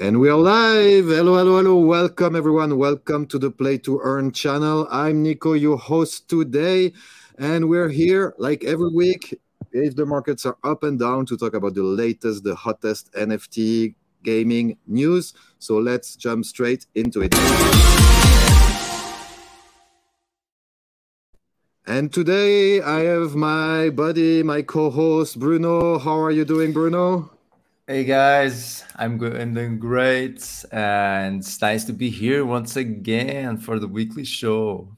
And we are live. Hello, hello, hello. Welcome, everyone. Welcome to the Play to Earn channel. I'm Nico, your host today. And we're here like every week, if the markets are up and down, to talk about the latest, the hottest NFT gaming news. So let's jump straight into it. And today I have my buddy, my co host, Bruno. How are you doing, Bruno? Hey guys, I'm good. I'm doing great, and it's nice to be here once again for the weekly show.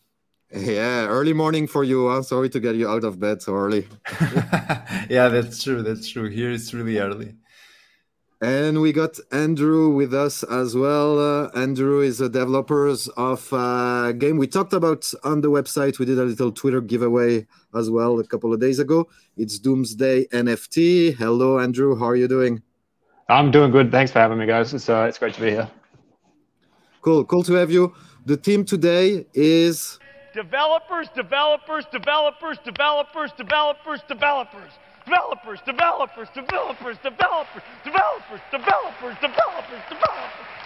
Yeah, early morning for you. I'm sorry to get you out of bed so early. yeah, that's true. That's true. Here it's really early. And we got Andrew with us as well. Uh, Andrew is a developer of a game we talked about on the website. We did a little Twitter giveaway as well a couple of days ago. It's Doomsday NFT. Hello, Andrew. How are you doing? I'm doing good. Thanks for having me, guys. It's uh, it's great to be here. Cool, cool to have you. The team today is developers, developers, developers, developers, developers, developers, developers, developers, developers, developers, developers, developers, developers, developers.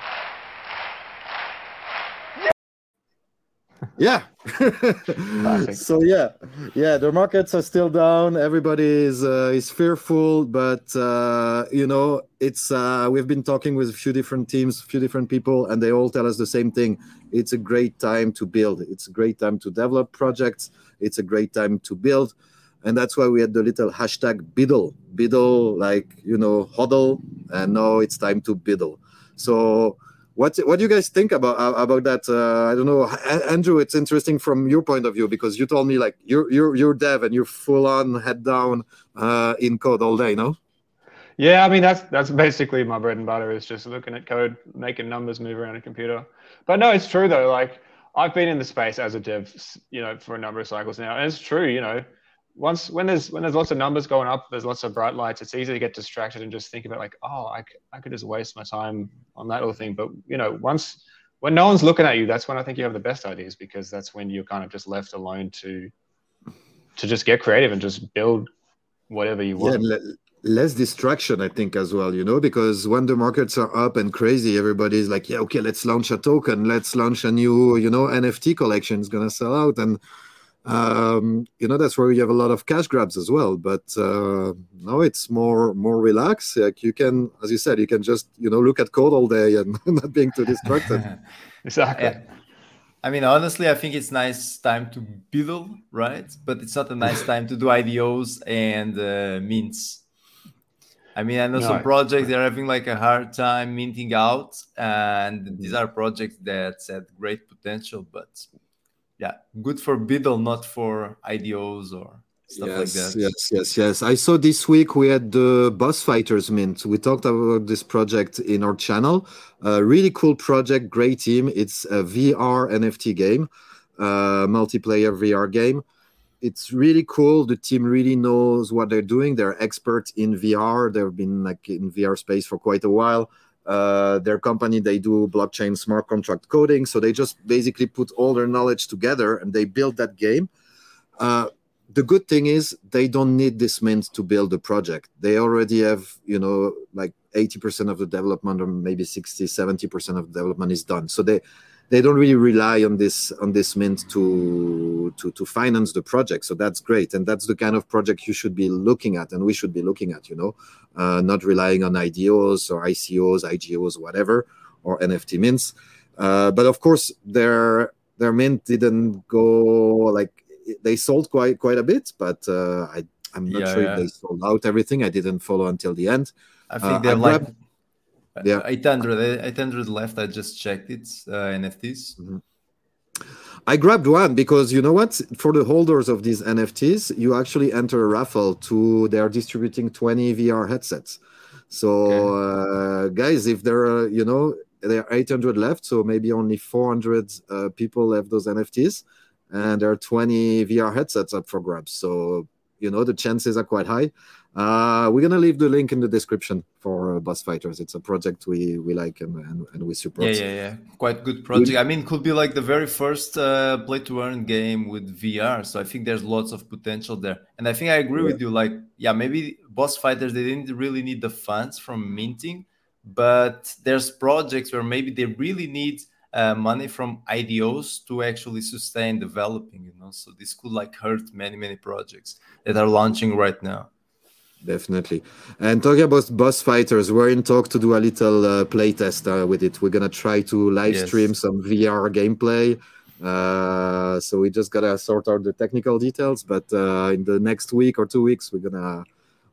Yeah. So yeah. Yeah the markets are still down. Everybody is uh, is fearful but uh, you know it's uh, we've been talking with a few different teams a few different people and they all tell us the same thing. It's a great time to build. It's a great time to develop projects. It's a great time to build. And that's why we had the little hashtag BUIDL BUIDL like you know HODL, and now it's time to biddle. So what what do you guys think about uh, about that? Uh, I don't know, Andrew. It's interesting from your point of view because you told me like you're you're you're dev and you're full on head down uh, in code all day, no? Yeah, I mean that's that's basically my bread and butter is just looking at code, making numbers move around a computer. But no, it's true though. Like I've been in the space as a dev, you know, for a number of cycles now, and it's true. You know, once when there's when there's lots of numbers going up, there's lots of bright lights. It's easy to get distracted and just think about like, oh, I, I could just waste my time on that little thing. But you know, once when no one's looking at you, that's when I think you have the best ideas because that's when you're kind of just left alone to to just get creative and just build whatever you want. Yeah, less distraction, I think, as well. You know, because when the markets are up and crazy, everybody's like, yeah, okay, let's launch a token, let's launch a new, you know, NFT collection is gonna sell out and um, you know that's where you have a lot of cash grabs as well but uh, now it's more more relaxed like you can as you said you can just you know look at code all day and not being too distracted exactly I mean, honestly, I think it's nice time to BUIDL, right? But it's not a nice time to do IDOs and uh, mints. I mean, I know no. some projects they're having like a hard time minting out, and these are projects that had great potential, but yeah, good for BUIDL, not for IDOs or stuff yes, like that. Yes, yes, yes. I saw this week we had the Boss Fighters Mint. We talked about this project in our channel. A really cool project, great team. It's a VR NFT game, uh, multiplayer VR game. It's really cool. The team really knows what they're doing. They're experts in VR. They've been like in VR space for quite a while. Uh, their company they do blockchain smart contract coding. So they just basically put all their knowledge together and they build that game. Uh, the good thing is they don't need this mint to build a project. They already have you know like 80% of the development or maybe 60 70% of the development is done. So they they don't really rely on this on this mint to to to finance the project. So that's great. And that's the kind of project you should be looking at and we should be looking at you know uh, not relying on IDOs or ICOs IGOs whatever or NFT mints. Uh, but of course their their mint didn't go like they sold quite quite a bit but uh, I I'm not yeah, sure yeah. if they sold out everything. I didn't follow until the end. I think uh, they're like grabbed, yeah 800 800 left i just checked it uh, nfts mm-hmm. I grabbed one because you know what? For the holders of these NFTs, you actually enter a raffle to they are distributing 20 VR headsets. So okay. uh, guys, if there are, you know, there are 800 left, so maybe only 400 uh, people have those NFTs, and there are 20 VR headsets up for grabs. So you know the chances are quite high. Uh, we're gonna leave the link in the description for uh, Boss Fighters. It's a project we we like and, and, and we support. Yeah, yeah, yeah. Quite good project. We, I mean, could be like the very first uh, play to earn game with VR. So I think there's lots of potential there. And I think I agree yeah. with you. Like, yeah, maybe Boss Fighters they didn't really need the funds from minting, but there's projects where maybe they really need uh, money from IDOs to actually sustain developing, you know. So this could like hurt many, many projects that are launching right now. Definitely. And talking about boss fighters, we're in talk to do a little uh, play test uh, with it. We're gonna try to live yes. stream some VR gameplay. Uh, so we just gotta sort out the technical details, but uh, in the next week or two weeks, we're gonna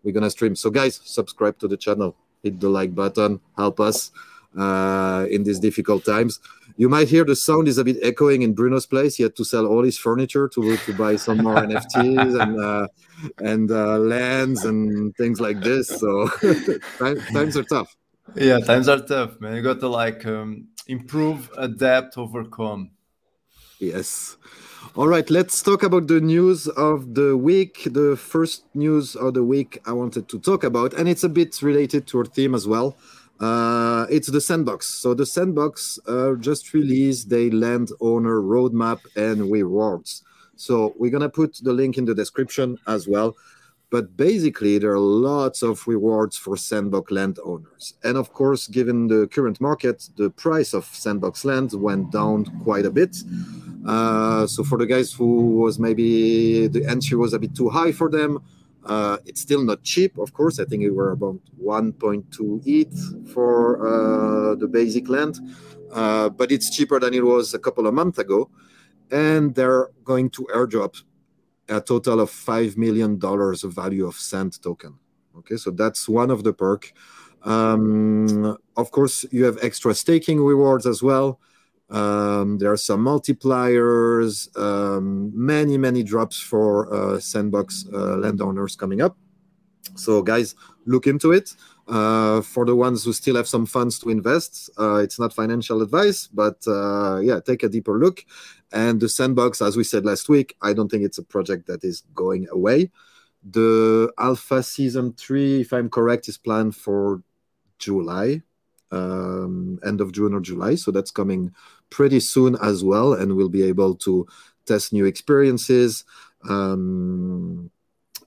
we're gonna stream. So guys, subscribe to the channel, hit the like button, help us uh, in these difficult times. You might hear the sound is a bit echoing in Bruno's place. He had to sell all his furniture to, to buy some more NFTs and uh, and uh, lands and things like this. So times are tough. Yeah, times are tough, man. You got to like um, improve, adapt, overcome. Yes. All right, let's talk about the news of the week. The first news of the week I wanted to talk about, and it's a bit related to our theme as well. Uh, it's the sandbox. So the sandbox uh, just released the landowner roadmap and rewards. So we're gonna put the link in the description as well. But basically, there are lots of rewards for sandbox landowners. And of course, given the current market, the price of sandbox land went down quite a bit. Uh, so for the guys who was maybe the entry was a bit too high for them, uh, it's still not cheap, of course. I think it were about 1.2 ETH for uh, the basic land, uh, but it's cheaper than it was a couple of months ago. And they're going to airdrop a total of five million dollars of value of Sand token. Okay, so that's one of the perk. Um, of course, you have extra staking rewards as well. Um, there are some multipliers, um, many, many drops for uh, Sandbox uh, landowners coming up. So, guys, look into it. Uh, for the ones who still have some funds to invest, uh, it's not financial advice, but uh, yeah, take a deeper look. And the Sandbox, as we said last week, I don't think it's a project that is going away. The Alpha Season 3, if I'm correct, is planned for July, um, end of June or July. So that's coming pretty soon as well, and we'll be able to test new experiences. Um,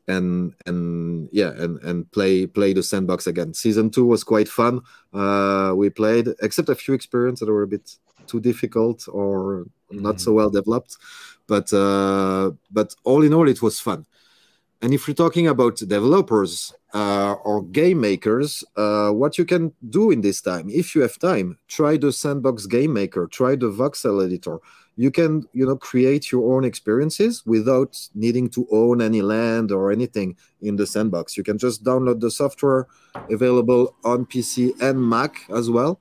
and and yeah and and play play the sandbox again season two was quite fun uh we played except a few experiences that were a bit too difficult or mm-hmm. not so well developed but uh but all in all it was fun and if you're talking about developers uh, or game makers, uh, what you can do in this time, if you have time, try the Sandbox Game Maker, try the voxel editor. You can, you know, create your own experiences without needing to own any land or anything in the sandbox. You can just download the software available on PC and Mac as well,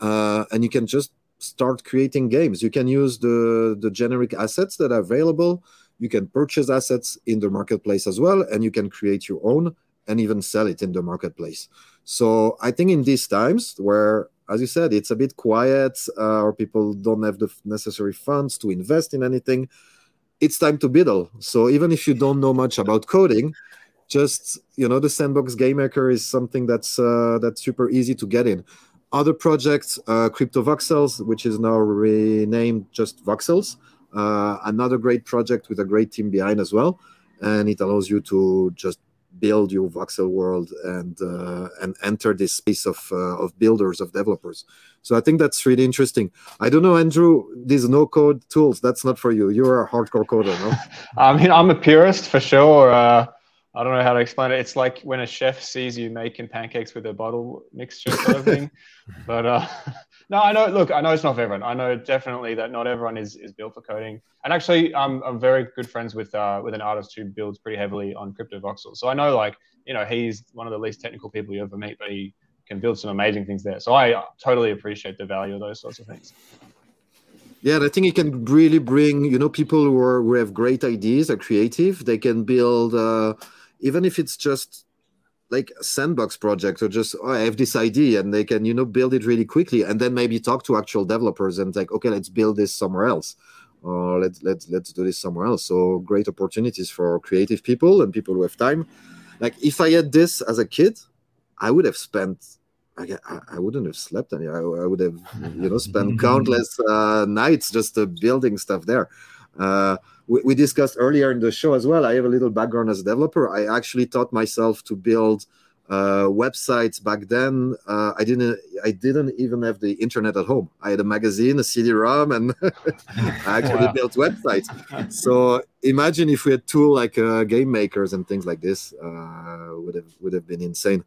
uh, and you can just start creating games. You can use the the generic assets that are available you can purchase assets in the marketplace as well, and you can create your own and even sell it in the marketplace. So I think in these times where, as you said, it's a bit quiet uh, or people don't have the necessary funds to invest in anything, it's time to BUIDL. So even if you don't know much about coding, just you know the sandbox game maker is something that's uh, that's super easy to get in other projects uh, Cryptovoxels which is now renamed just voxels uh, another great project with a great team behind as well, and it allows you to just build your voxel world and uh, and enter this space of uh, of builders of developers. So I think that's really interesting. I don't know, Andrew. These no code tools that's not for you. You're a hardcore coder, no? I mean, I'm a purist for sure. Uh, I don't know how to explain it. It's like when a chef sees you making pancakes with a bottle mixture sort of thing. but uh, no, I know. Look, I know it's not for everyone. I know definitely that not everyone is, is built for coding. And actually, I'm, I'm very good friends with uh, with an artist who builds pretty heavily on Cryptovoxels. So I know, like, you know, he's one of the least technical people you ever meet, but he can build some amazing things there. So I totally appreciate the value of those sorts of things. Yeah, I think it can really bring, you know, people who are who have great ideas, are creative. They can build. Uh, even if it's just like sandbox project or just oh, I have this idea and they can you know build it really quickly and then maybe talk to actual developers and like okay let's build this somewhere else. Or let's let's let's do this somewhere else. So great opportunities for creative people and people who have time. Like if I had this as a kid I would have spent I, I wouldn't have slept any I, I would have you know spent countless uh, nights just uh, building stuff there. Uh, we, we, discussed earlier in the show as well. I have a little background as a developer. I actually taught myself to build uh, websites back then. Uh, I didn't I didn't even have the internet at home. I had a magazine, a CD-ROM, and I actually wow. built websites. So imagine if we had tool like uh, game makers and things like this, uh, would have would have been insane.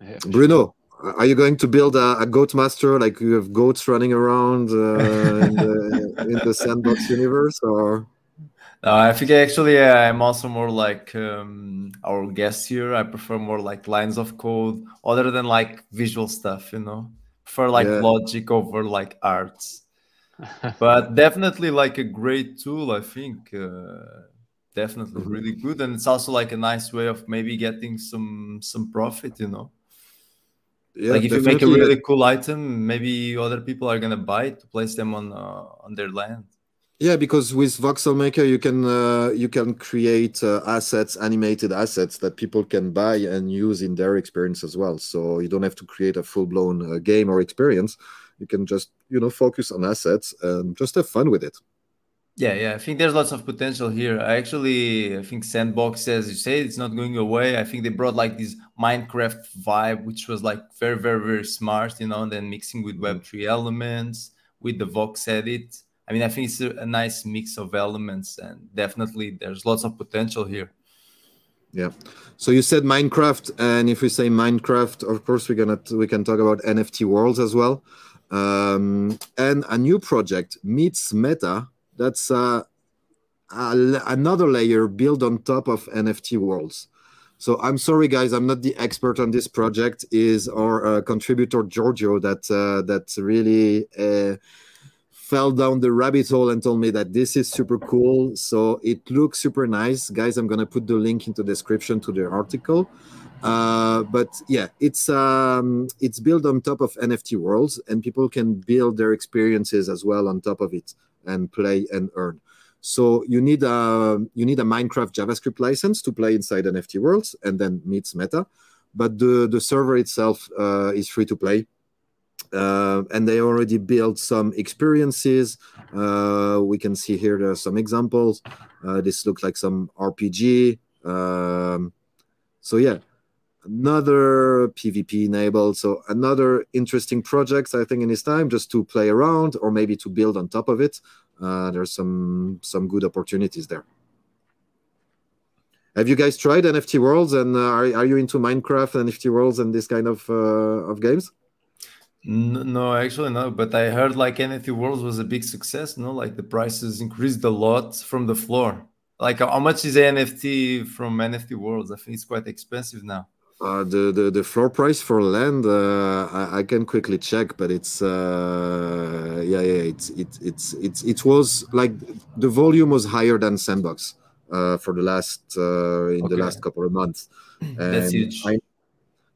Yeah, Bruno. Are you going to build a, a, goat master like you have goats running around uh, in, the, in the sandbox universe, or? No, I think actually uh, I'm also more like um, our guest here. I prefer more like lines of code, other than like visual stuff. You know, for like yeah. logic over like arts. but definitely like a great tool. I think uh, definitely mm-hmm. really good, and it's also like a nice way of maybe getting some some profit. You know. Yeah, like if you make a really cool item, maybe other people are gonna buy it to place them on uh, on their land. Yeah, because with Voxel Maker you can uh, you can create uh, assets, animated assets that people can buy and use in their experience as well. So you don't have to create a full blown uh, game or experience. You can just you know focus on assets and just have fun with it. Yeah, yeah, I think there's lots of potential here. I actually I think Sandbox, as you say, it's not going away. I think they brought like this Minecraft vibe, which was like very, very, very smart, you know, and then mixing with Web3 elements, with the VoxEdit I mean, I think it's a, a nice mix of elements, and definitely there's lots of potential here. Yeah. So you said Minecraft, and if we say Minecraft, of course we're gonna we can talk about NFT worlds as well, um, and a new project MeetsMeta. That's uh, a, another layer built on top of NFT worlds. So I'm sorry, guys, I'm not the expert on this project. Is our uh, contributor Giorgio that uh, that really uh, fell down the rabbit hole and told me that this is super cool. So it looks super nice, guys. I'm gonna put the link into the description to the article. Uh, but yeah, it's um, it's built on top of NFT worlds, and people can build their experiences as well on top of it and play and earn. So you need a you need a Minecraft JavaScript license to play inside NFT worlds, and then MeetsMeta. But the the server itself uh, is free to play uh, and they already built some experiences. Uh, we can see here there are some examples. Uh, this looks like some RPG. Um, so yeah, another PvP enabled. So another interesting project, I think, in his time, just to play around or maybe to build on top of it. Uh, there's some some good opportunities there. Have you guys tried NFT Worlds and uh, are, are you into Minecraft, NFT Worlds, and this kind of uh, of games? No, actually no. But I heard like NFT Worlds was a big success. No, like the prices increased a lot from the floor. Like how much is NFT from NFT Worlds? I think it's quite expensive now. Uh, the, the the floor price for land uh, I, I, can quickly check, but it's uh, yeah yeah it's it, it's it's it was like the volume was higher than Sandbox uh, for the last uh, in okay. the last couple of months. And That's huge. I,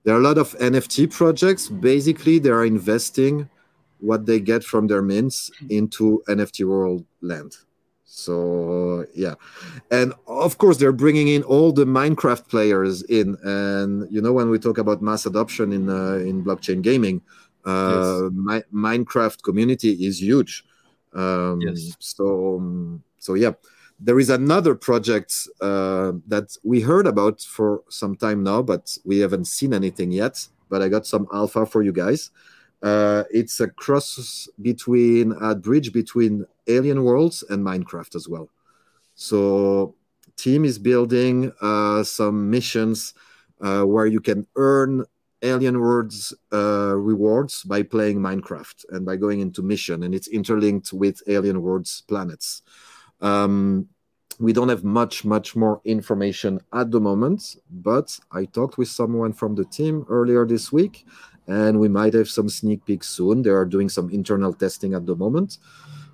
there are a lot of NFT projects. Basically, they are investing what they get from their mints into NFT world land. So yeah, and of course they're bringing in all the Minecraft players in, and you know when we talk about mass adoption in uh, in blockchain gaming, uh, yes. my, Minecraft community is huge. Um, yes. So um, so yeah, there is another project uh, that we heard about for some time now, but we haven't seen anything yet. But I got some alpha for you guys. Uh, it's a cross between a bridge between Alien Worlds and Minecraft as well. So, team is building uh, some missions uh, where you can earn Alien Worlds uh, rewards by playing Minecraft and by going into mission, and it's interlinked with Alien Worlds planets. Um, we don't have much, much more information at the moment, but I talked with someone from the team earlier this week, and we might have some sneak peeks soon. They are doing some internal testing at the moment.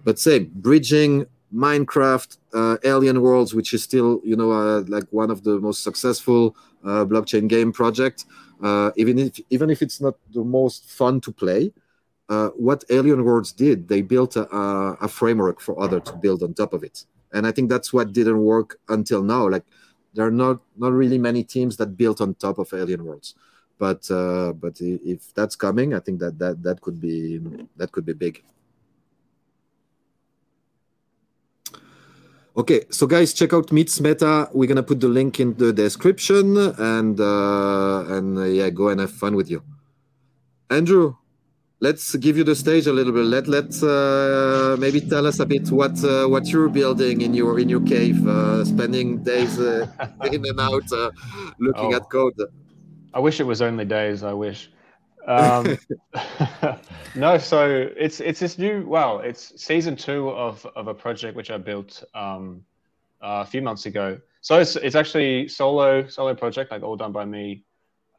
But same, bridging Minecraft, uh, Alien Worlds, which is still, you know, uh, like one of the most successful uh, blockchain game project. Uh, even if even if it's not the most fun to play, uh, what Alien Worlds did, they built a, a, framework for other to build on top of it, and I think that's what didn't work until now. Like there are not not really many teams that built on top of Alien Worlds, but uh, but if that's coming, I think that that that could be that could be big. Okay, so guys, check out MeetsMeta. We're gonna put the link in the description, and uh, and uh, yeah, go and have fun with you. Andrew, let's give you the stage a little bit. Let let's uh, maybe tell us a bit what uh, what you're building in your in your cave, uh, spending days uh, in and out uh, looking Oh. at code. I wish it was only days. I wish. Um, no, so it's it's this new. Well, it's season two of of a project which I built um, a few months ago. So it's it's actually solo solo project, like all done by me.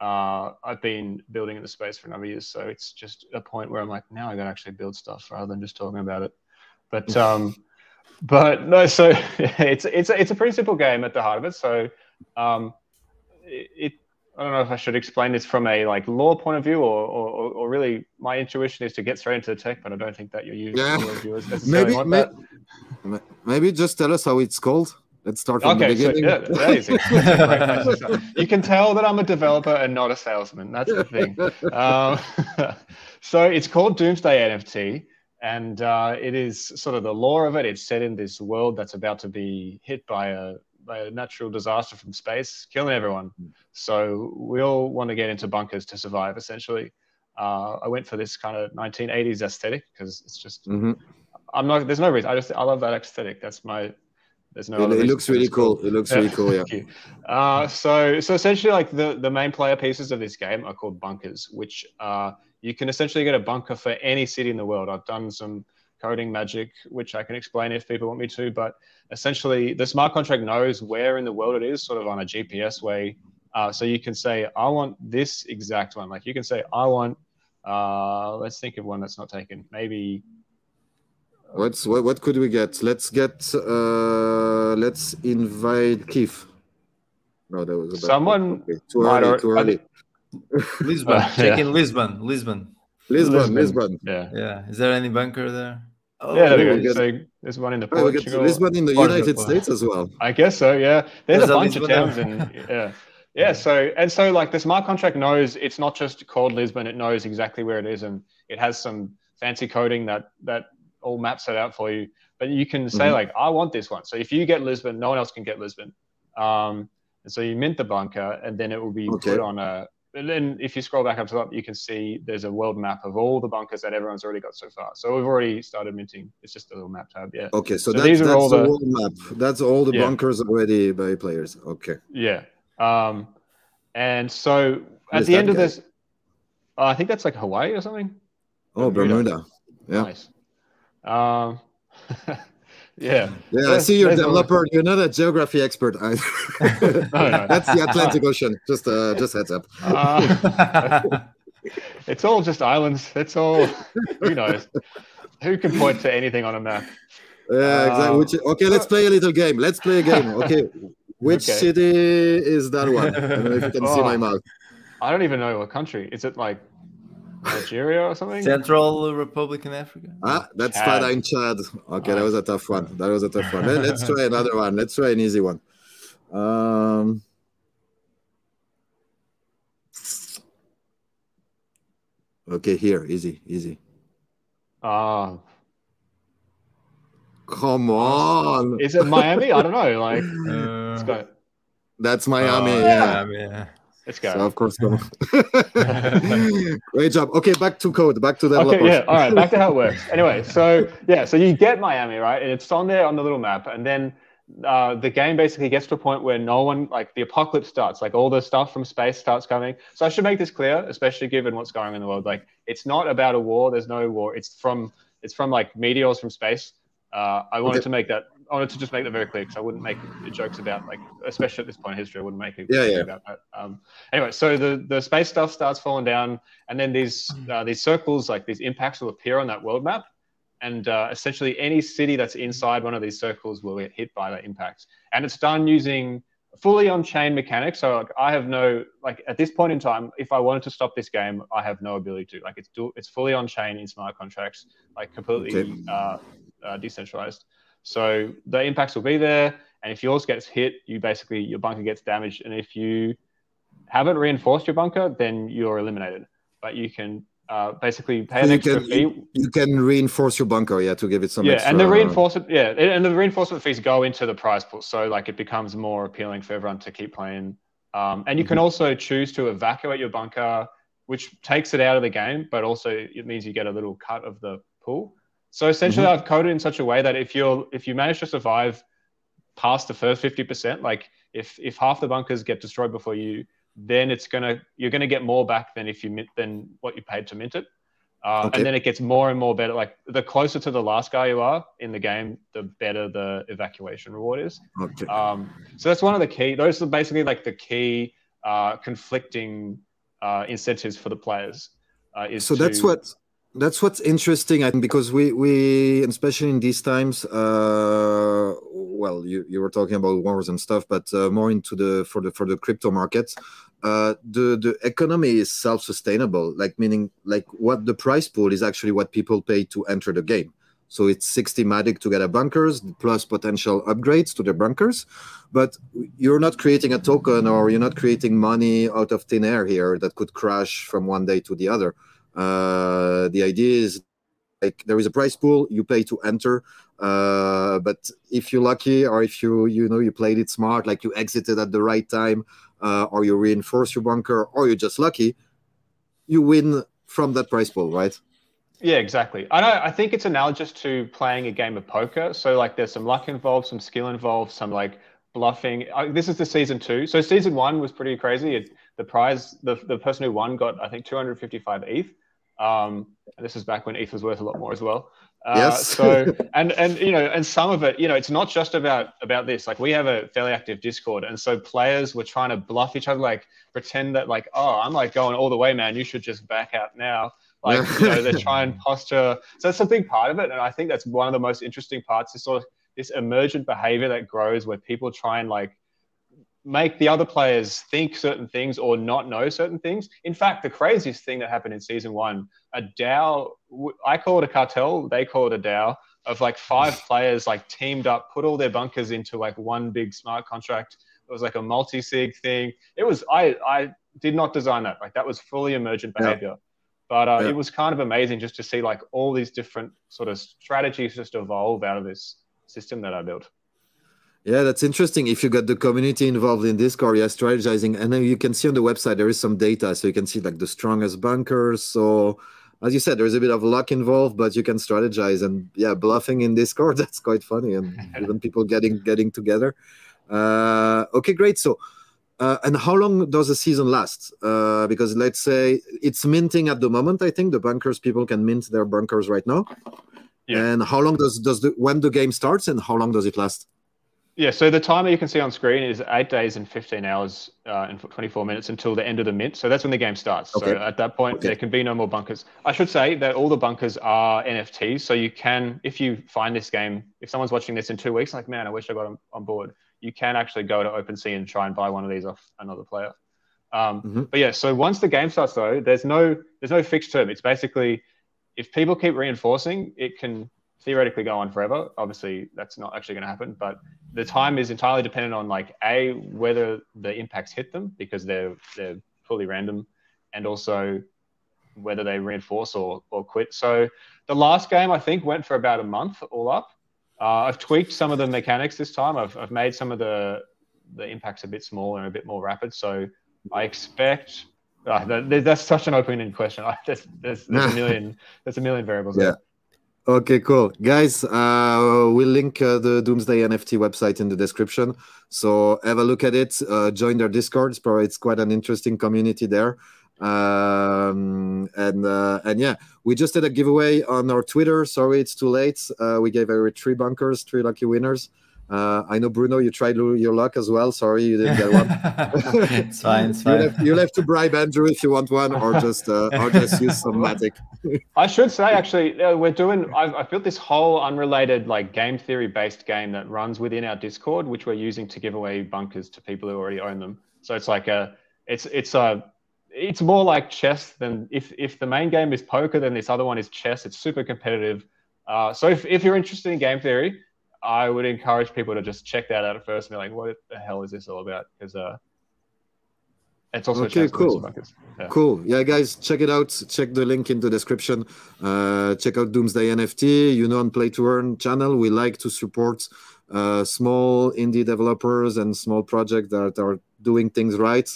Uh, I've been building in the space for a number of years, so it's just a point where I'm like, now I got to actually build stuff rather than just talking about it. But um, but no, so it's it's a, it's a pretty simple game at the heart of it. So um, it, it I don't know if I should explain this from a like law point of view or, or, or really my intuition is to get straight into the tech, but I don't think that your, u- Yeah. viewers necessarily Maybe want may- that. maybe just tell us how it's called. Let's start from Okay, the so beginning. yeah, that is it. Great place to start. you can tell that I'm a developer and not a salesman. That's the thing. Um, so it's called Doomsday NFT, and uh, it is sort of the lore of it. It's set in this world that's about to be hit by a, by a natural disaster from space, killing everyone. So we all want to get into bunkers to survive, essentially. Uh, I went for this kind of 1980s aesthetic because it's just Mhm. I'm not. There's no reason. I just I love that aesthetic. That's my. There's no. It, it looks really cool. It looks really cool. Yeah. Uh, so, so essentially, like the the main player pieces of this game are called bunkers, which uh, you can essentially get a bunker for any city in the world. I've done some coding magic, which I can explain if people want me to, but essentially, the smart contract knows where in the world it is, sort of on a GPS way. Uh, so you can say, I want this exact one. Like you can say, I want. Uh, let's think of one that's not taken. Maybe What's what? What could we get? Let's get. Uh, let's invite Keith. No, that was a bad Someone okay. Too early. Too early. Lisbon. Uh, Check yeah. in Lisbon. Lisbon. Lisbon. Lisbon. Lisbon. yeah. Yeah. Is there any bunker there? Oh, Yeah, there we we go. So there's one in the Oh, we get Portugal. In the Portugal. United States as well. I guess so. Yeah, there's, There's a bunch of towns, and yeah, yeah. So and so, like the smart contract knows it's not just called Lisbon; it knows exactly where it is, and it has some fancy coding that that all maps it out for you. But you can say Mhm. like, I want this one. So if you get Lisbon, no one else can get Lisbon. Um, and so you mint the bunker, and then it will be Okay. put on a. And then if you scroll back up to the top, you can see there's a world map of all the bunkers that everyone's already got so far. So we've already started minting. It's just a little map tab. Yeah. Okay, so, So that, these are that's all the whole map. That's all the Yeah. bunkers already by players. Okay. Yeah. Um, and so at the end that of this, uh, I think that's like Hawaii or something. Oh, Bermuda. Bermuda. Yeah. Nice. Um, yeah. Yeah, I see you're a developer. You're not a geography expert. I... no. That's the Atlantic Ocean. Just uh, just heads up. Uh, it's all just islands. It's all, who knows? Who can point to anything on a map? Yeah, exactly. Uh, Which, okay, let's play a little game. Let's play a game. Okay, which Okay. city is that one? I don't know if you can see Oh. my mouth. I don't even know what country. Is it like Nigeria or something? Central Republic in Africa. Ah, that's Chad. Fada in Chad. Okay, that was a tough one. That was a tough one. Let- Let's try another one. Let's try an easy one. Um, okay, here, easy, easy. Ah, Come on, is it Miami? I don't know. Like, Uh, let's go. that's Miami. oh, yeah. yeah. Let's go. So of course, no. Great job. Okay, back to code. Back to developers. Okay, yeah. All right, back to how it works. Anyway, so yeah, so you get Miami, right? And it's on there on the little map, and then uh, the game basically gets to a point where no one, like the apocalypse starts, like all the stuff from space starts coming. So I should make this clear, especially given what's going on in the world. Like, it's not about a war. There's no war. It's from it's from like meteors from space. Uh, I wanted Okay. to make that. I wanted to just make that very clear because I wouldn't make jokes about like, especially at this point in history, I wouldn't make a Yeah, joke yeah. about that. Um, anyway, so the the space stuff starts falling down, and then these uh, these circles, like these impacts, will appear on that world map, and uh, essentially any city that's inside one of these circles will get hit by that impact. And it's done using fully on chain mechanics. So like, I have no like at this point in time, if I wanted to stop this game, I have no ability to. Like it's do, it's fully on chain in smart contracts, like completely Okay. uh, uh, decentralized. So the impacts will be there, and if yours gets hit, you basically your bunker gets damaged, and if you haven't reinforced your bunker, then you're eliminated. But you can uh, basically pay an you extra can, fee. You, you can reinforce your bunker, yeah, to give it some. Yeah, extra, and the uh, reinforcement, yeah, and the reinforcement fees go into the prize pool, so like it becomes more appealing for everyone to keep playing. Um, and you can Mhm. also choose to evacuate your bunker, which takes it out of the game, but also it means you get a little cut of the pool. So essentially, Mm-hmm. I've coded in such a way that if you're if you manage to survive past the first fifty percent, like if if half the bunkers get destroyed before you, then it's gonna you're gonna get more back than if you mint than what you paid to mint it. Uh, Okay. And then it gets more and more better. Like the closer to the last guy you are in the game, the better the evacuation reward is. Okay. Um, so that's one of the key. Those are basically like the key uh, conflicting uh, incentives for the players. Uh, is so that's what that's what's interesting i think because we we especially in these times uh well you, you were talking about wars and stuff but uh, more into the for the for the crypto markets uh the the economy is self-sustainable like meaning like what the price pool is actually what people pay to enter the game. So it's 60 matic to get a bunkers plus potential upgrades to the bunkers. But you're not creating a token or you're not creating money out of thin air here that could crash from one day to the other the idea is like there is a price pool you pay to enter uh, but if you're lucky or if you you know you played it smart like you exited at the right time uh, or you reinforce your bunker or you're just lucky you win from that price pool right Yeah, exactly. I know. I think it's analogous to playing a game of poker. So like, there's some luck involved, some skill involved, some like bluffing. Uh, this is the season two. So season one was pretty crazy. It, the prize, the the person who won got I think 255 ETH. Um, and this is back when ETH was worth a lot more as well. Uh, Yes. so and and you know, and some of it, you know, it's not just about about this. Like we have a fairly active Discord, and so players were trying to bluff each other, like pretend that like, oh, I'm like going all the way, man. You should just back out now. Like you know, they try and posture. So that's a big part of it, and I think that's one of the most interesting parts. Is sort of this emergent behavior that grows, where people try and like make the other players think certain things or not know certain things. In fact, the craziest thing that happened in season one, a DAO, I call it a cartel, they call it a DAO, of like five players like teamed up, put all their bunkers into like one big smart contract. It was like a multi-sig thing. It was, I, I did not design that. Like that was fully emergent Yeah. behavior. But uh, Yeah. it was kind of amazing just to see like all these different sort of strategies just evolve out of this system that I built. Yeah, that's interesting. If you got the community involved in Discord, yeah, strategizing, and then you can see on the website there is some data, so you can see like the strongest bunkers. So, as you said, there's a bit of luck involved, but you can strategize and yeah, bluffing in Discord that's quite funny, and even people getting getting together. Uh, okay, great. So, uh, and how long does the season last? Uh, because let's say it's minting at the moment. I think the bunkers people can mint their bunkers right now. Yeah. And how long does does the when the game starts and how long does it last? Yeah, so the timer you can see on screen is eight days and 15 hours uh, and 24 minutes until the end of the mint. So that's when the game starts. So at that point, Okay. there can be no more bunkers. I should say that all the bunkers are NFTs. So you can, if you find this game, if someone's watching this in two weeks, like, man, I wish I got on, on board, you can actually go to OpenSea and try and buy one of these off another player. Um, Mhm. But yeah, so once the game starts, though, there's no there's no fixed term. It's basically if people keep reinforcing, it can theoretically go on forever. Obviously, that's not actually going to happen, but the time is entirely dependent on like a whether the impacts hit them because they're they're fully random, and also whether they reinforce or or quit. So the last game I think went for about a month all up. Uh, I've tweaked some of the mechanics this time. I've I've made some of the the impacts a bit smaller and a bit more rapid. So I expect. Uh, that, that's such an open-ended question. There's, there's, there's a million. There's a million variables. Yeah. there. Okay, cool. Guys, uh, we'll link uh, the Doomsday NFT website in the description. So have a look at it. Uh, join their Discord. It's probably it's quite an interesting community there. Um, and uh, and yeah, we just did a giveaway on our Twitter. Sorry, it's too late. Uh, we gave away three bunkers, three lucky winners. Uh, I know Bruno, you tried your luck as well. Sorry, you didn't get one. it's fine. It's you'll, have, you'll have to bribe Andrew if you want one, or just uh, or just use some magic. I should say actually, uh, we're doing. I've, I've built this whole unrelated like game theory based game that runs within our Discord, which we're using to give away bunkers to people who already own them. So it's like a, it's it's a, it's more like chess than if if the main game is poker, then this other one is chess. It's super competitive. Uh, so if if you're interested in game theory, I would encourage people to just check that out at first and be like, what the hell is this all about? Because uh, It's also okay, cool. Yeah. Cool. Yeah, guys, check it out. Check the link in the description. Uh, check out Doomsday NFT. You know, on Play to Earn channel, we like to support uh, small indie developers and small projects that are doing things right.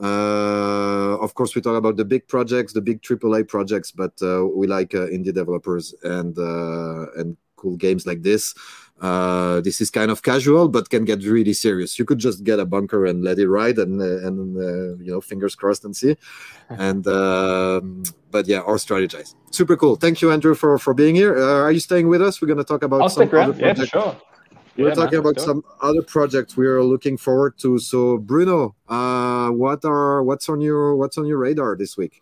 Uh, of course, we talk about the big projects, the big AAA projects, but uh, we like uh, indie developers and uh, and cool games like this. Uh, this is kind of casual, but can get really serious. You could just get a bunker and let it ride, and uh, and uh, you know, fingers crossed and see. And um, but yeah, or strategize. Super cool. Thank you, Andrew, for for being here. Uh, are you staying with us? We're going to talk about I'll some stick around. Yeah, sure. We're yeah, talking man, about some other projects we are looking forward to. So, Bruno, uh, what are what's on your what's on your radar this week?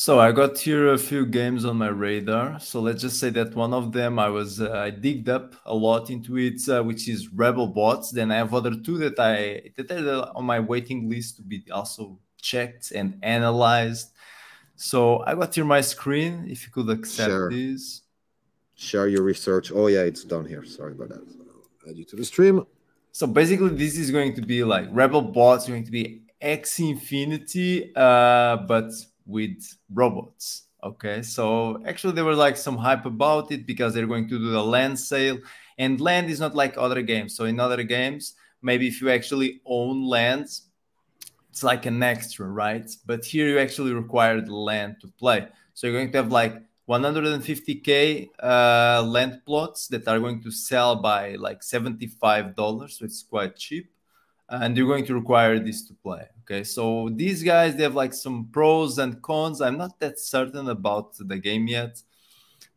So I got here a few games on my radar. So let's just say that one of them I was uh, I digged up a lot into it, uh, which is Rebel Bots. Then I have other two that I that are on my waiting list to be also checked and analyzed. So I got here my screen. If you could accept Share. this. Share your research. Oh yeah, it's down here. Sorry about that. I'll add you to the stream. So basically, this is going to be like Rebel Bots going to be Axie Infinity, uh, but with robots. Okay, so actually there was like some hype about it because they're going to do the land sale, and land is not like other games. So in other games, maybe if you actually own lands, it's like an extra, right? But here you actually require the land to play. So you're going to have like 150k uh, land plots that are going to sell by like $75, so it's quite cheap and you're going to require this to play. Okay, so these guys they have like some pros and cons. I'm not that certain about the game yet,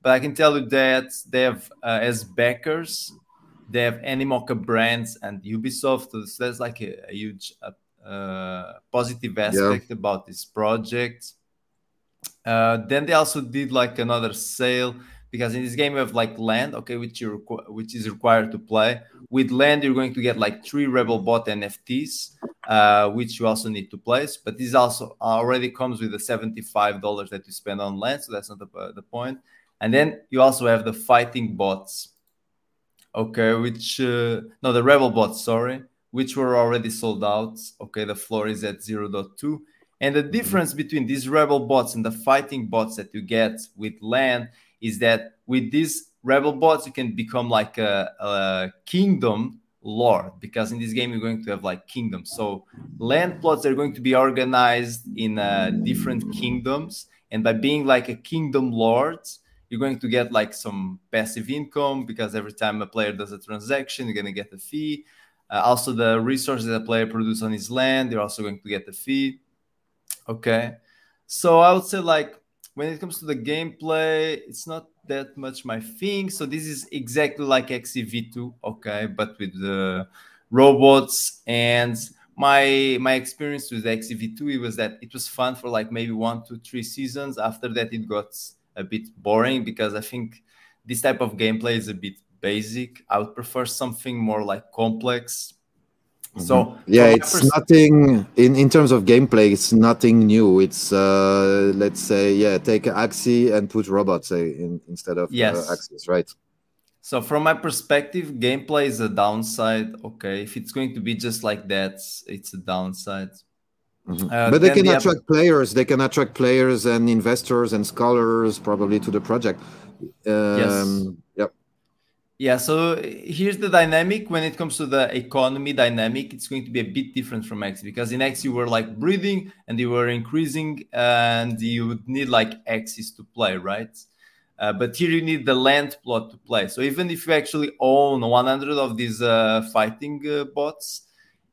but I can tell you that they have uh, as backers they have Animoca Brands and Ubisoft. So there's like a, a huge uh, uh, positive aspect yeah. about this project. Uh, then they also did like another sale because in this game you have like land, okay, which you which is required to play. With land, you're going to get like three Rebel Bot NFTs, uh, which you also need to place. But this also already comes with the seventy-five dollars that you spend on land, so that's not the, uh, the point. And then you also have the fighting bots, okay, which uh, no, the Rebel bots, sorry, which were already sold out. Okay, the floor is at 0.2. And the difference between these rebel bots and the fighting bots that you get with land is that with these rebel bots you can become like a, a kingdom lord because in this game you're going to have like kingdoms. So land plots are going to be organized in uh, different kingdoms and by being like a kingdom lord you're going to get like some passive income because every time a player does a transaction you're going to get a fee. Uh, also the resources that a player produces on his land you're also going to get a fee. Okay? So i would say like when it comes to the gameplay, it's not that much my thing. So this is exactly like Axie V2, okay, but with the robots. And my my experience with Axie V2 it was that it was fun for like maybe one, two, three seasons. After that, it got a bit boring because I think this type of gameplay is a bit basic. I would prefer something more like complex. So yeah, it's nothing in in terms of gameplay. It's nothing new. It's uh, let's say yeah, take Axie and put robots say, in, instead of uh, yes. uh, Axies, right? So from my perspective, gameplay is a downside. Okay, if it's going to be just like that, it's a downside. Mm-hmm. Uh, but they can the attract players. They can attract players and investors and scholars probably to the project. Um, yes. Yeah, so here's the dynamic when it comes to the economy dynamic, it's going to be a bit different from Axie because in Axie you were like breathing and you were increasing and you would need like Axies to play, right? Uh, but here you need the land plot to play. So even if you actually own 100 of these uh, fighting uh, bots,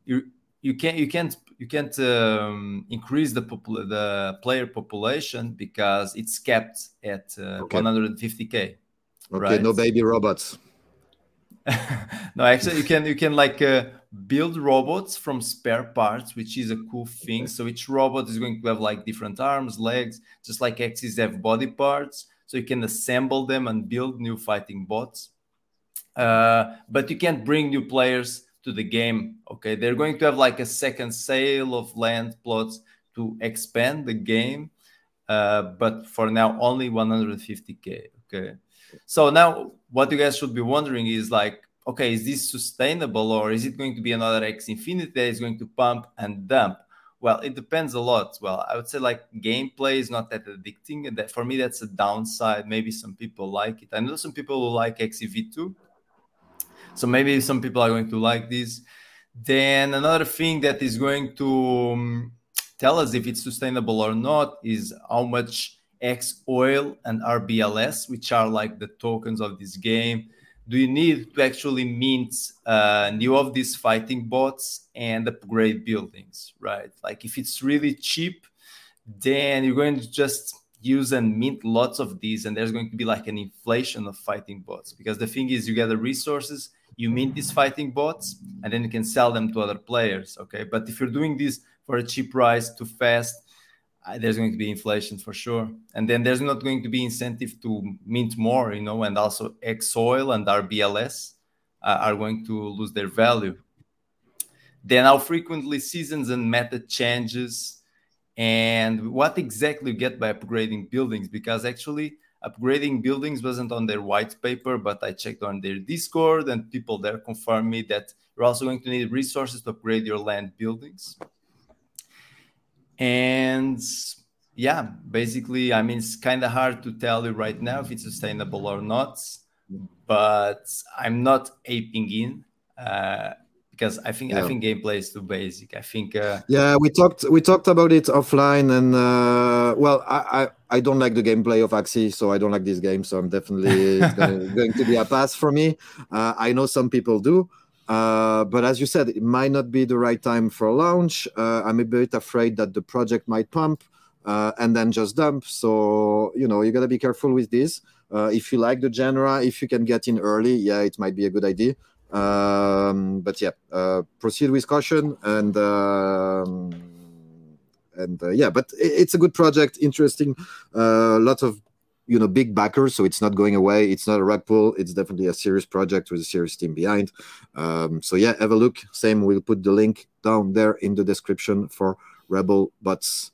you you can't you can't you can't um, increase the popul- the player population because it's capped at uh, okay. 150k. Okay, right? no baby robots. no, actually, you can you can like uh, build robots from spare parts, which is a cool thing. So each robot is going to have like different arms, legs, just like Axies have body parts. So you can assemble them and build new fighting bots. Uh, but you can't bring new players to the game. Okay, they're going to have like a second sale of land plots to expand the game. Uh, but for now, only 150k. Okay. So now what you guys should be wondering is like, okay, is this sustainable or is it going to be another Axie Infinity that is going to pump and dump? well it depends a lot. Well i would say like gameplay is not that addicting. That for me that's a downside. Maybe some people like it. I know some people who like Axie V2 so maybe some people are going to like this. Then another thing that is going to um, tell us if it's sustainable or not is how much XOIL and rbls which are like the tokens of this game do you need to actually mint uh, new of these fighting bots and upgrade buildings, right? Like if it's really cheap, then you're going to just use and mint lots of these, and there's going to be like an inflation of fighting bots. Because the thing is, you get the resources, you mint these fighting bots, and then you can sell them to other players. Okay, but if you're doing this for a cheap price, too fast, there's going to be inflation for sure. And then there's not going to be incentive to mint more you know and also xoil and rbls uh, are going to lose their value. Then how frequently seasons and method changes and what exactly you get by upgrading buildings because actually upgrading buildings wasn't on their white paper but i checked on their discord and people there confirmed me that you're also going to need resources to upgrade your land buildings and yeah, basically, I mean, it's kind of hard to tell you right now if it's sustainable or not, but I'm not aping in. Uh, because I think yeah. I think gameplay is too basic. I think. Uh, yeah, we talked we talked about it offline, and uh, well, I, I, I don't like the gameplay of Axie, so I don't like this game. So I'm definitely going, going to be a pass for me. Uh, I know some people do. Uh, but as you said, it might not be the right time for launch. Uh, I'm a bit afraid that the project might pump uh, and then just dump. So, you know, you got to be careful with this. If you like the genre, if you can get in early, yeah, it might be a good idea. Um, but yeah, proceed with caution and. Um, and yeah, but it's a good project, interesting. A lot of you know big backers so it's not going away. It's not a rug pull. It's definitely a serious project with a serious team behind. Um, so yeah have a look. Same we'll put the link down there in the description for rebel bots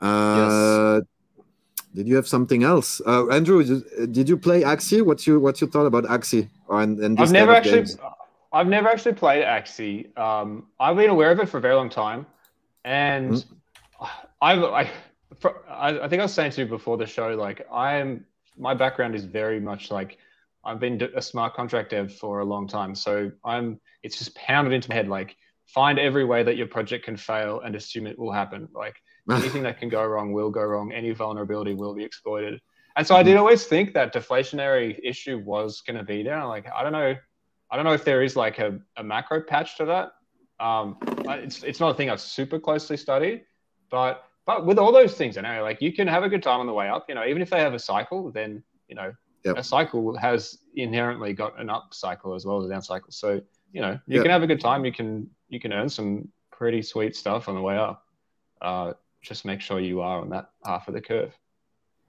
uh, yes. did you have something else? Uh, andrew did you play axie? What's your what's your thought about axie and, and i've never actually games? i've never actually played axie. Um, i've been aware of it for a very long time and mm-hmm. i've I, I, I think I was saying to you before the show, like I'm my background is very much like I've been a smart contract dev for a long time, so I'm it's just pounded into my head like find every way that your project can fail and assume it will happen. Like anything that can go wrong will go wrong. Any vulnerability will be exploited. And so I did mm-hmm. always think that deflationary issue was going to be there. Like I don't know, I don't know if there is like a, a macro patch to that. Um, it's it's not a thing I've super closely studied, but but with all those things, I know, like you can have a good time on the way up. You know, even if they have a cycle, then you know yep. a cycle has inherently got an up cycle as well as a down cycle. So you know, you yep. can have a good time. You can you can earn some pretty sweet stuff on the way up. Uh, just make sure you are on that half of the curve.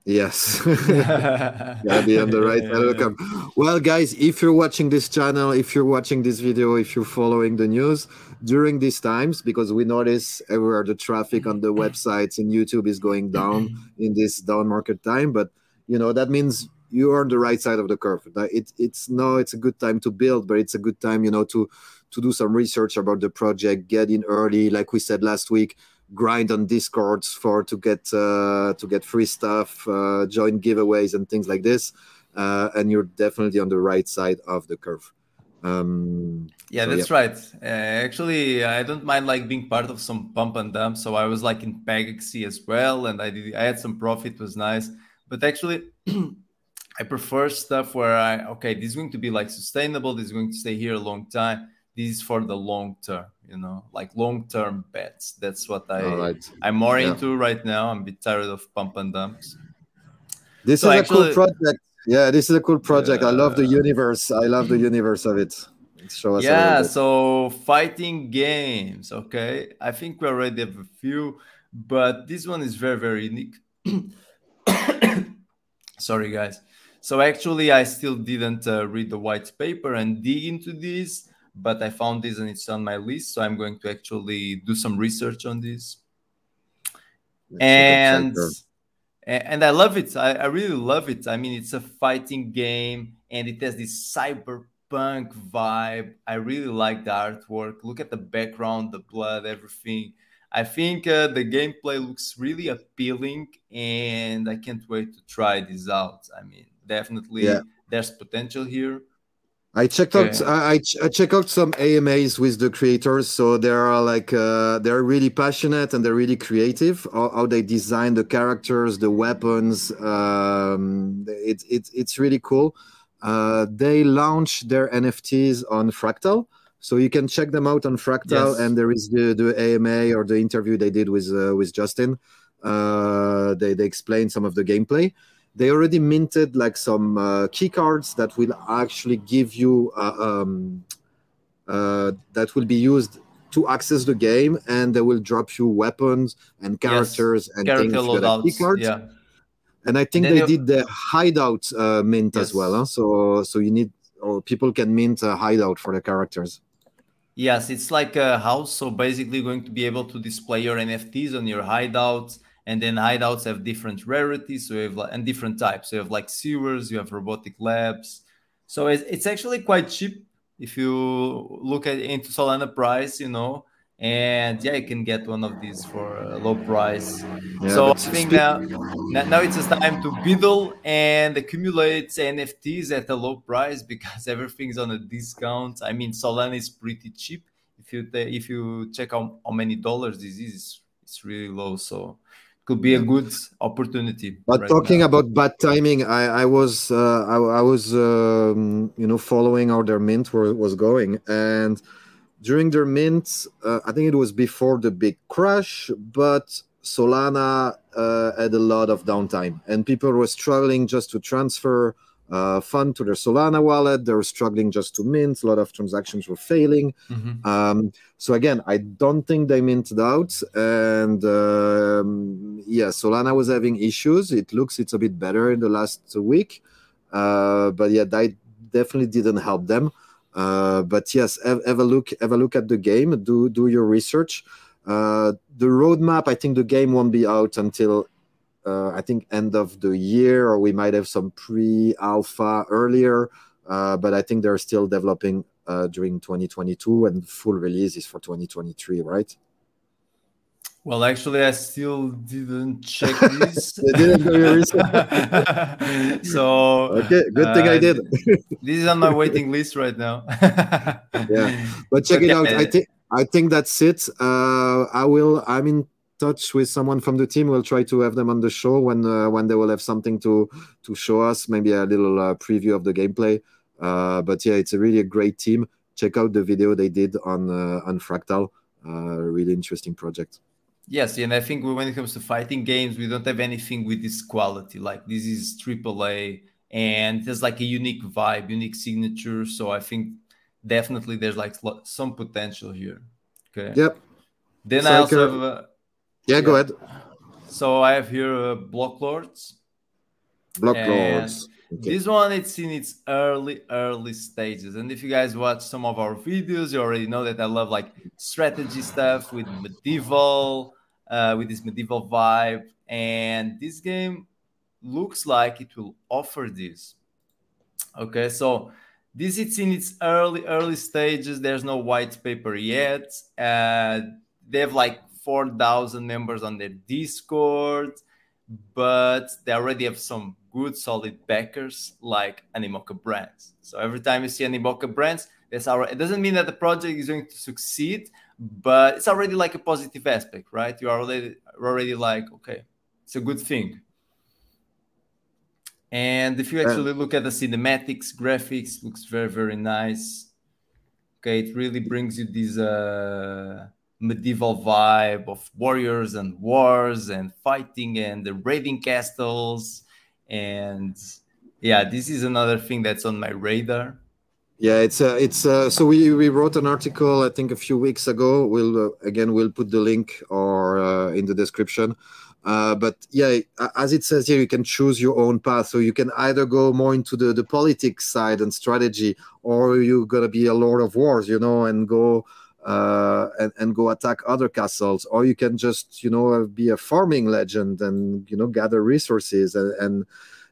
Yes, gotta be on the right side of the curve. Well, guys, if you're watching this channel, if you're watching this video, if you're following the news during these times, because we notice everywhere the traffic on the websites and YouTube is going down in this down market time, but you know that means you are on the right side of the curve. It, it's no, it's a good time to build, but it's a good time, you know, to to do some research about the project, get in early, like we said last week grind on discords for to get uh, to get free stuff uh, join giveaways and things like this. Uh, and you're definitely on the right side of the curve. Um, yeah so, that's yeah. right. Uh, actually i don't mind like being part of some pump and dump so i was like in Pegaxy as well and i did i had some profit was nice. But actually i prefer stuff where i okay this is going to be like sustainable this is going to stay here a long time this is for the long term you know like long term bets. That's what i right. i'm more yeah. into right now. I'm a bit tired of pump and dumps. This so is actually, a cool project. Yeah this is a cool project. Uh, i love the universe. I love the universe of it. Show us yeah so fighting games okay? I think we already have a few but this one is very very unique. Sorry guys. So actually i still didn't uh, read the white paper and dig into this but I found this and it's on my list. So I'm going to actually do some research on this. and and I love it. I, I really love it. I mean, it's a fighting game and it has this cyberpunk vibe. I really like the artwork. Look at the background, the blood, everything. I think uh, the gameplay looks really appealing, and I can't wait to try this out. I mean, definitely yeah. there's potential here. I checked okay. out I, I check out some AMAs with the creators, so they are like uh, they're really passionate and they're really creative. How, how they design the characters, the weapons, um, it's it, it's really cool. Uh, they launch their NFTs on Fractal, so you can check them out on Fractal. Yes. And there is the the AMA or the interview they did with uh, with Justin. Uh, they they explain some of the gameplay they already minted like some uh, key cards that will actually give you uh, um, uh, that will be used to access the game and they will drop you weapons and characters yes, and Character things loadouts, key cards. Yeah. And I think and they did the hideout uh, mint yes. as well. Huh? So so you need or people can mint a hideout for the characters. Yes, it's like a house. So basically, going to be able to display your NFTs on your hideouts and then hideouts have different rarities so you have like, and different types. So you have like sewers you have robotic labs. So it's, it's actually quite cheap if you look at into solana price you know. And yeah you can get one of these for a low price. Yeah, so i think now now it's just time to BUIDL and accumulate nfts at a low price because everything's on a discount. I mean solana is pretty cheap. If you if you check out how many dollars this is it's really low. So could be a good opportunity. But right talking now. about bad timing, I, I was uh, I, I, was um, you know following how their mint were, was going, and during their mint, uh, I think it was before the big crash, but Solana uh, had a lot of downtime, and people were struggling just to transfer uh, fund to their Solana wallet. They were struggling just to mint. A lot of transactions were failing. Mm-hmm. Um, so again, I don't think they minted out. And um, yeah, Solana was having issues. It looks it's a bit better in the last week, uh, but yeah, that definitely didn't help them. Uh, but yes, have, have, a look. Have a look at the game. Do do your research. Uh, the roadmap. I think the game won't be out until uh, I think end of the year, or we might have some pre-alpha earlier. Uh, but I think they're still developing uh, during 2022, and full release is for 2023, right? Well, actually, I still didn't check this. didn't do your research. so okay, good thing I did. this is on my waiting list right now. yeah, but check okay. it out. I think I think that's it. Uh, I will. I'm in touch with someone from the team. We'll try to have them on the show when uh, when they will have something to to show us, maybe a little uh, preview of the gameplay. Uh, but yeah, it's a really a great team. Check out the video they did on uh, on Fractal. Uh, really interesting project. Yes, and I think when it comes to fighting games, we don't have anything with this quality. Like this is AAA, and there's like a unique vibe, unique signature. So I think definitely there's like some potential here. Okay. Yep. Then I also a, have yeah, yeah, go ahead. So I have here uh, Blocklords. Block Lords. Okay. This one it's in its early early stages, and if you guys watch some of our videos, you already know that I love like strategy stuff with medieval, uh, with this medieval vibe, and this game looks like it will offer this. Okay, so this it's in its early early stages. There's no white paper yet. Uh, they have like 4,000 members on their Discord, but they already have some good solid backers like Animoca Brands. So every time you see Animoca Brands, that's our, it doesn't mean that the project is going to succeed, but it's already like a positive aspect, right? You are already already like, okay, it's a good thing. And if you actually look at the cinematics, graphics looks very, very nice. Okay, it really brings you these uh medieval vibe of warriors and wars and fighting and the raiding castles. And yeah this is another thing that's on my radar. Yeah it's uh, it's uh, so we we wrote an article i think a few weeks ago. We'll uh, again we'll put the link or uh, in the description. Uh, but yeah as it says here you can choose your own path. So you can either go more into the the politics side and strategy or you're gonna be a lord of wars you know and go uh, and, and go attack other castles or you can just you know be a farming legend and you know gather resources and and,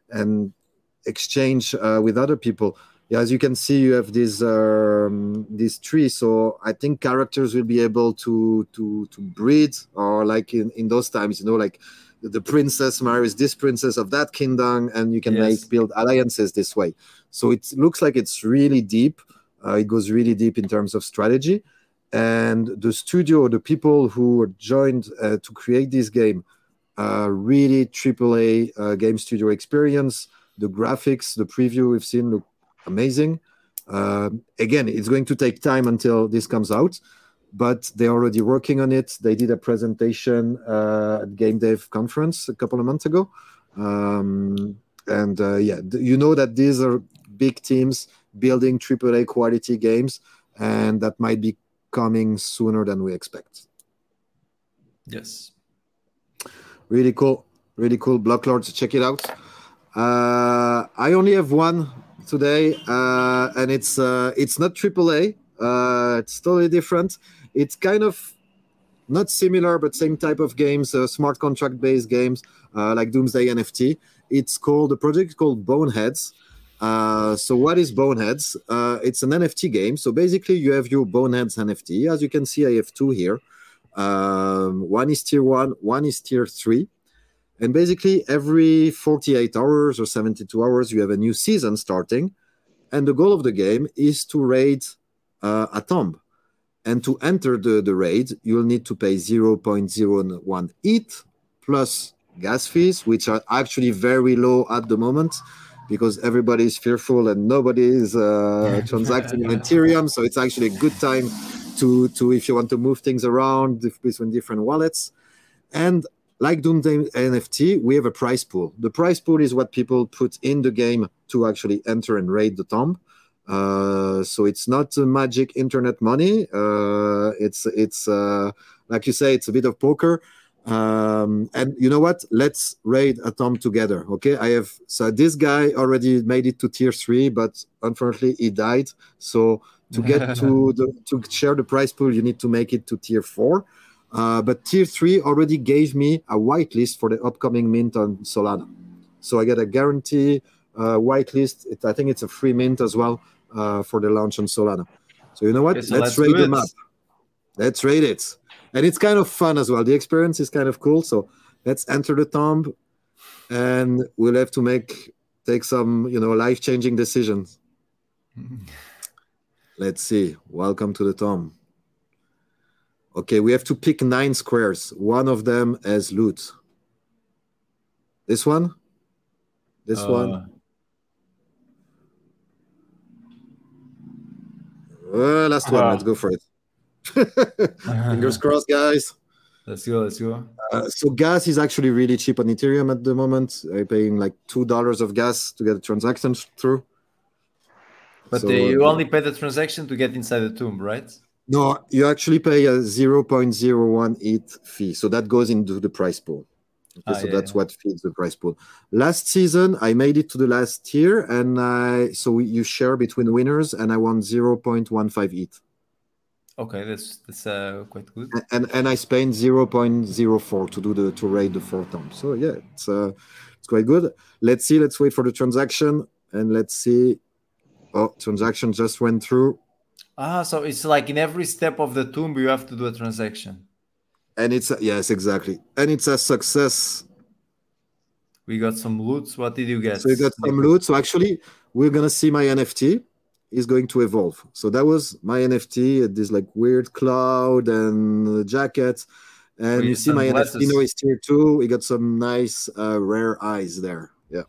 and exchange uh, with other people yeah, as you can see, you have this um, this tree. So I think characters will be able to to to breed, or like in in those times, you know, like the princess marries this princess of that kingdom, and you can yes. make build alliances this way. So it looks like it's really deep. Uh, it goes really deep in terms of strategy, and the studio, the people who joined uh, to create this game, uh, really AAA uh, game studio experience. The graphics, the preview we've seen look amazing. Uh, again, it's going to take time until this comes out but they're already working on it. They did a presentation uh, at Game Dev conference a couple of months ago, um, and uh, yeah, you know that these are big teams building AAA quality games, and that might be coming sooner than we expect. Yes, really cool, really cool. Blocklords, check it out. Uh, I only have one today, uh, and it's uh, it's not AAA. Uh, it's totally different it's kind of not similar, but same type of games, uh, smart contract based games uh, like Doomsday NFT. It's called the project called Boneheads. Uh, so what is Boneheads? Uh, it's an NFT game. So basically, you have your Boneheads NFT. As you can see, I have two here. Um, one is tier one, one is tier three. And basically, every 48 hours or 72 hours, you have a new season starting. And the goal of the game is to raid uh, a tomb. And to enter the, the raid, you'll need to pay 0.01 ETH plus gas fees, which are actually very low at the moment because everybody is fearful and nobody is uh, transacting in Ethereum. So it's actually a good time to, to if you want to move things around between different wallets. And like Doomsday NFT, we have a price pool. The price pool is what people put in the game to actually enter and raid the tomb. Uh, so it's not magic internet money. Uh, it's it's uh, like you say, it's a bit of poker. Um, and you know what? Let's raid a tomb together. Okay, I have so this guy already made it to tier three, but unfortunately he died. So to get to the to share the prize pool, you need to make it to tier four. Uh, but tier three already gave me a whitelist for the upcoming mint on Solana. So I get a guarantee uh, whitelist. It, I think it's a free mint as well uh, for the launch on Solana. So you know what? Okay, so let's, let's rate them up. Let's raid it. And it's kind of fun as well. The experience is kind of cool. So let's enter the tomb and we'll have to make take some, you know, life-changing decisions. let's see. Welcome to the tomb. Okay, we have to pick nine squares. One of them as loot. This one? This uh, one? Uh, last one. Uh, let's go for it. Fingers crossed, guys. Let's go. Let's go. Uh, so gas is actually really cheap on Ethereum at the moment. I'm paying like two dollars of gas to get a transaction through. But so, you uh, only pay the transaction to get inside the tomb, right? No, you actually pay a 0.01 ETH fee. So that goes into the price pool. Okay, ah, so yeah, that's yeah. what feeds the price pool. Last season, I made it to the last tier, and I so you share between winners, and I won zero point one five ETH. Okay, that's that's uh, quite good. And and I spent zero point zero four to do the to raid the four times. So yeah, it's uh, it's quite good. Let's see. Let's wait for the transaction, and let's see. Oh, transaction just went through. Ah, so it's like in every step of the tomb you have to do a transaction and it's a, yes exactly and it's a success we got some loot what did you get so you got some loot so actually we're gonna see my nft is going to evolve. So that was my nft this like weird cloud and jacket and you see my glasses. nft now is tier two. We got some nice uh, rare eyes there. Yeah.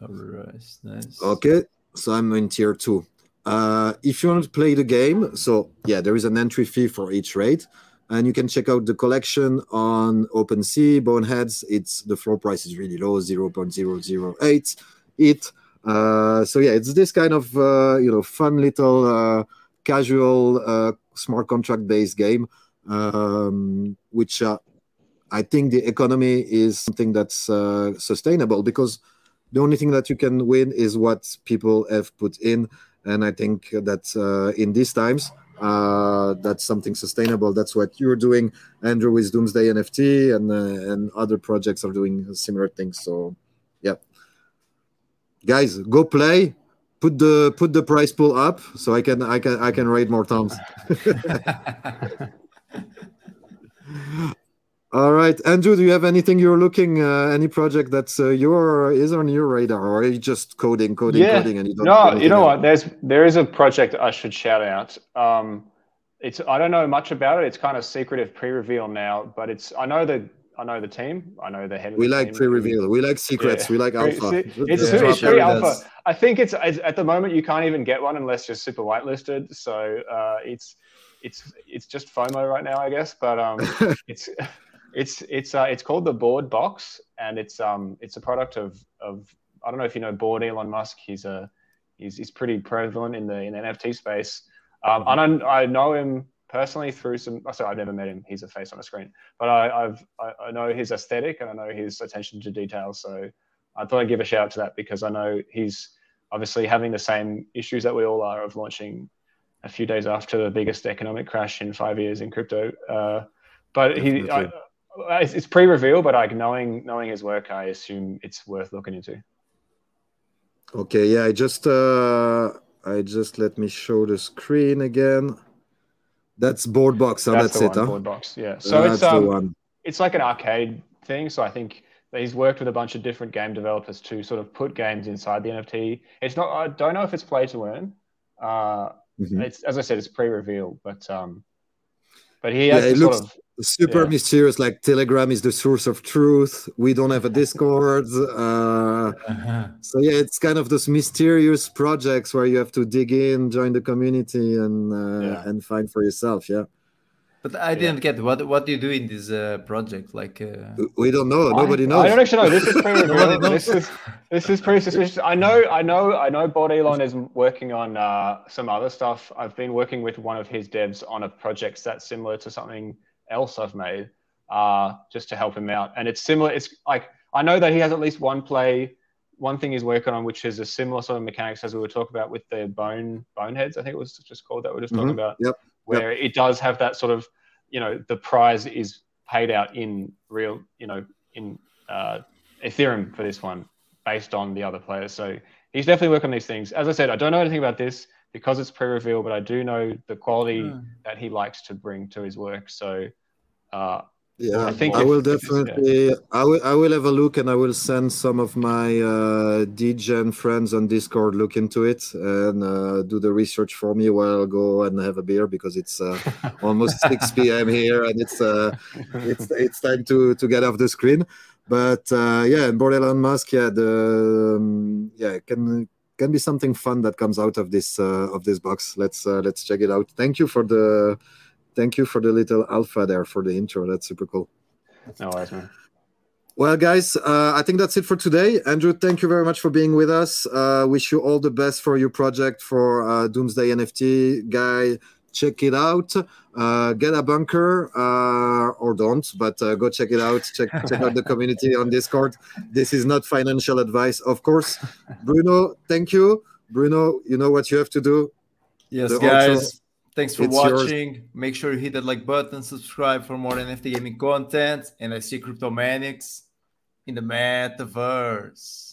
All right nice. Okay. So i'm in tier two. Uh, if you want to play the game so yeah there is an entry fee for each raid. And you can check out the collection on OpenSea. Boneheads, it's the floor price is really low, 0.008 it. Uh, so yeah, it's this kind of uh, you know fun little uh, casual smart contract based game, um, which I think the economy is something that's uh, sustainable because the only thing that you can win is what people have put in, and I think that uh, in these times uh, that's something sustainable. That's what you're doing, Andrew, with Doomsday NFT, and and other projects are doing similar things. So, guys, go play, put the put the price pool up so I can I can I can raid more times. All right, Andrew, do you have anything you're looking, uh, any project that's uh, your is on your radar, or are you just coding, coding, yeah. coding, and you don't? No, you know what? There's there is a project I should shout out. Um, it's I don't know much about it. It's kind of secretive pre-reveal now, but it's I know the I know the team. I know the head. we the like team. pre-reveal. We like secrets. Yeah. We like alpha. It's, it's, yeah. it's pre-alpha. I think it's, it's, at the moment you can't even get one unless you're super whitelisted. So uh, it's it's it's just FOMO right now, I guess. But um, it's it's it's uh, it's called the Bored Box, and it's um it's a product of of I don't know if you know Bored Elon Musk. He's a he's he's pretty prevalent in the in the NFT space. Um, mm-hmm. I I know him personally through some. Sorry, I've never met him. He's a face on a screen, but I, I've I, I know his aesthetic and I know his attention to detail. So I thought I'd give a shout out to that because I know he's obviously having the same issues that we all are of launching a few days after the biggest economic crash in five years in crypto. Uh, but he, I, it's, it's pre-reveal, but like knowing knowing his work, I assume it's worth looking into. Okay, yeah, I just uh, I just let me show the screen again. That's Bored Box. Oh, that's, that's it. Huh? Bored Box. Yeah. So that's it's um, it's like an arcade thing. So I think he's worked with a bunch of different game developers to sort of put games inside the NFT. It's not. I don't know if it's play to earn. Uh, mm-hmm. It's as I said, it's pre-reveal, but um, but he has yeah, it looks, sort of super yeah. mysterious like telegram is the source of truth we don't have a discord uh, uh-huh. so yeah it's kind of those mysterious projects where you have to dig in join the community and uh, yeah. and find for yourself yeah but I didn't yeah. get what what do you do in this uh, project? Like uh... we don't know. Nobody knows. I don't actually know. This is pretty this is this is pretty suspicious. I know. I know. I know. Bored Elon is working on uh, some other stuff. I've been working with one of his devs on a project that's similar to something else I've made uh, just to help him out. And it's similar. It's like I know that he has at least one play, one thing he's working on, which is a similar sort of mechanics as we were talking about with the bone boneheads. I think it was just called that we are just mm-hmm. talking about. Yep. Where yep. it does have that sort of, you know, the prize is paid out in real, you know, in uh, Ethereum for this one, based on the other players. So he's definitely working on these things. As I said, I don't know anything about this because it's pre-reveal, but I do know the quality mm. that he likes to bring to his work. So uh, yeah, I think I will definitely. Yeah. I will. I will have a look, and I will send some of my uh, degen friends on Discord look into it and uh, do the research for me while I'll go and have a beer because it's uh, almost six p.m. here, and it's uh, it's it's time to to get off the screen. But uh, yeah, and Bored Elon Musk, yeah, the um, yeah can can be something fun that comes out of this uh, of this box. Let's uh, let's check it out. Thank you for the thank you for the little alpha there for the intro. That's super cool. No worries, man. Well, guys, uh, I think that's it for today. Andrew, thank you very much for being with us. Uh, wish you all the best for your project for uh, Doomsday NFT. Guy, check it out. Uh, get a bunker uh, or don't, but uh, go check it out. Check check out the community on Discord. This is not financial advice, of course. Bruno, thank you. Bruno, you know what you have to do. Yes, the guys. Thanks for it's watching. Yours. Make sure you hit that like button, subscribe for more NFT gaming content, and I see Cryptomanics in the metaverse.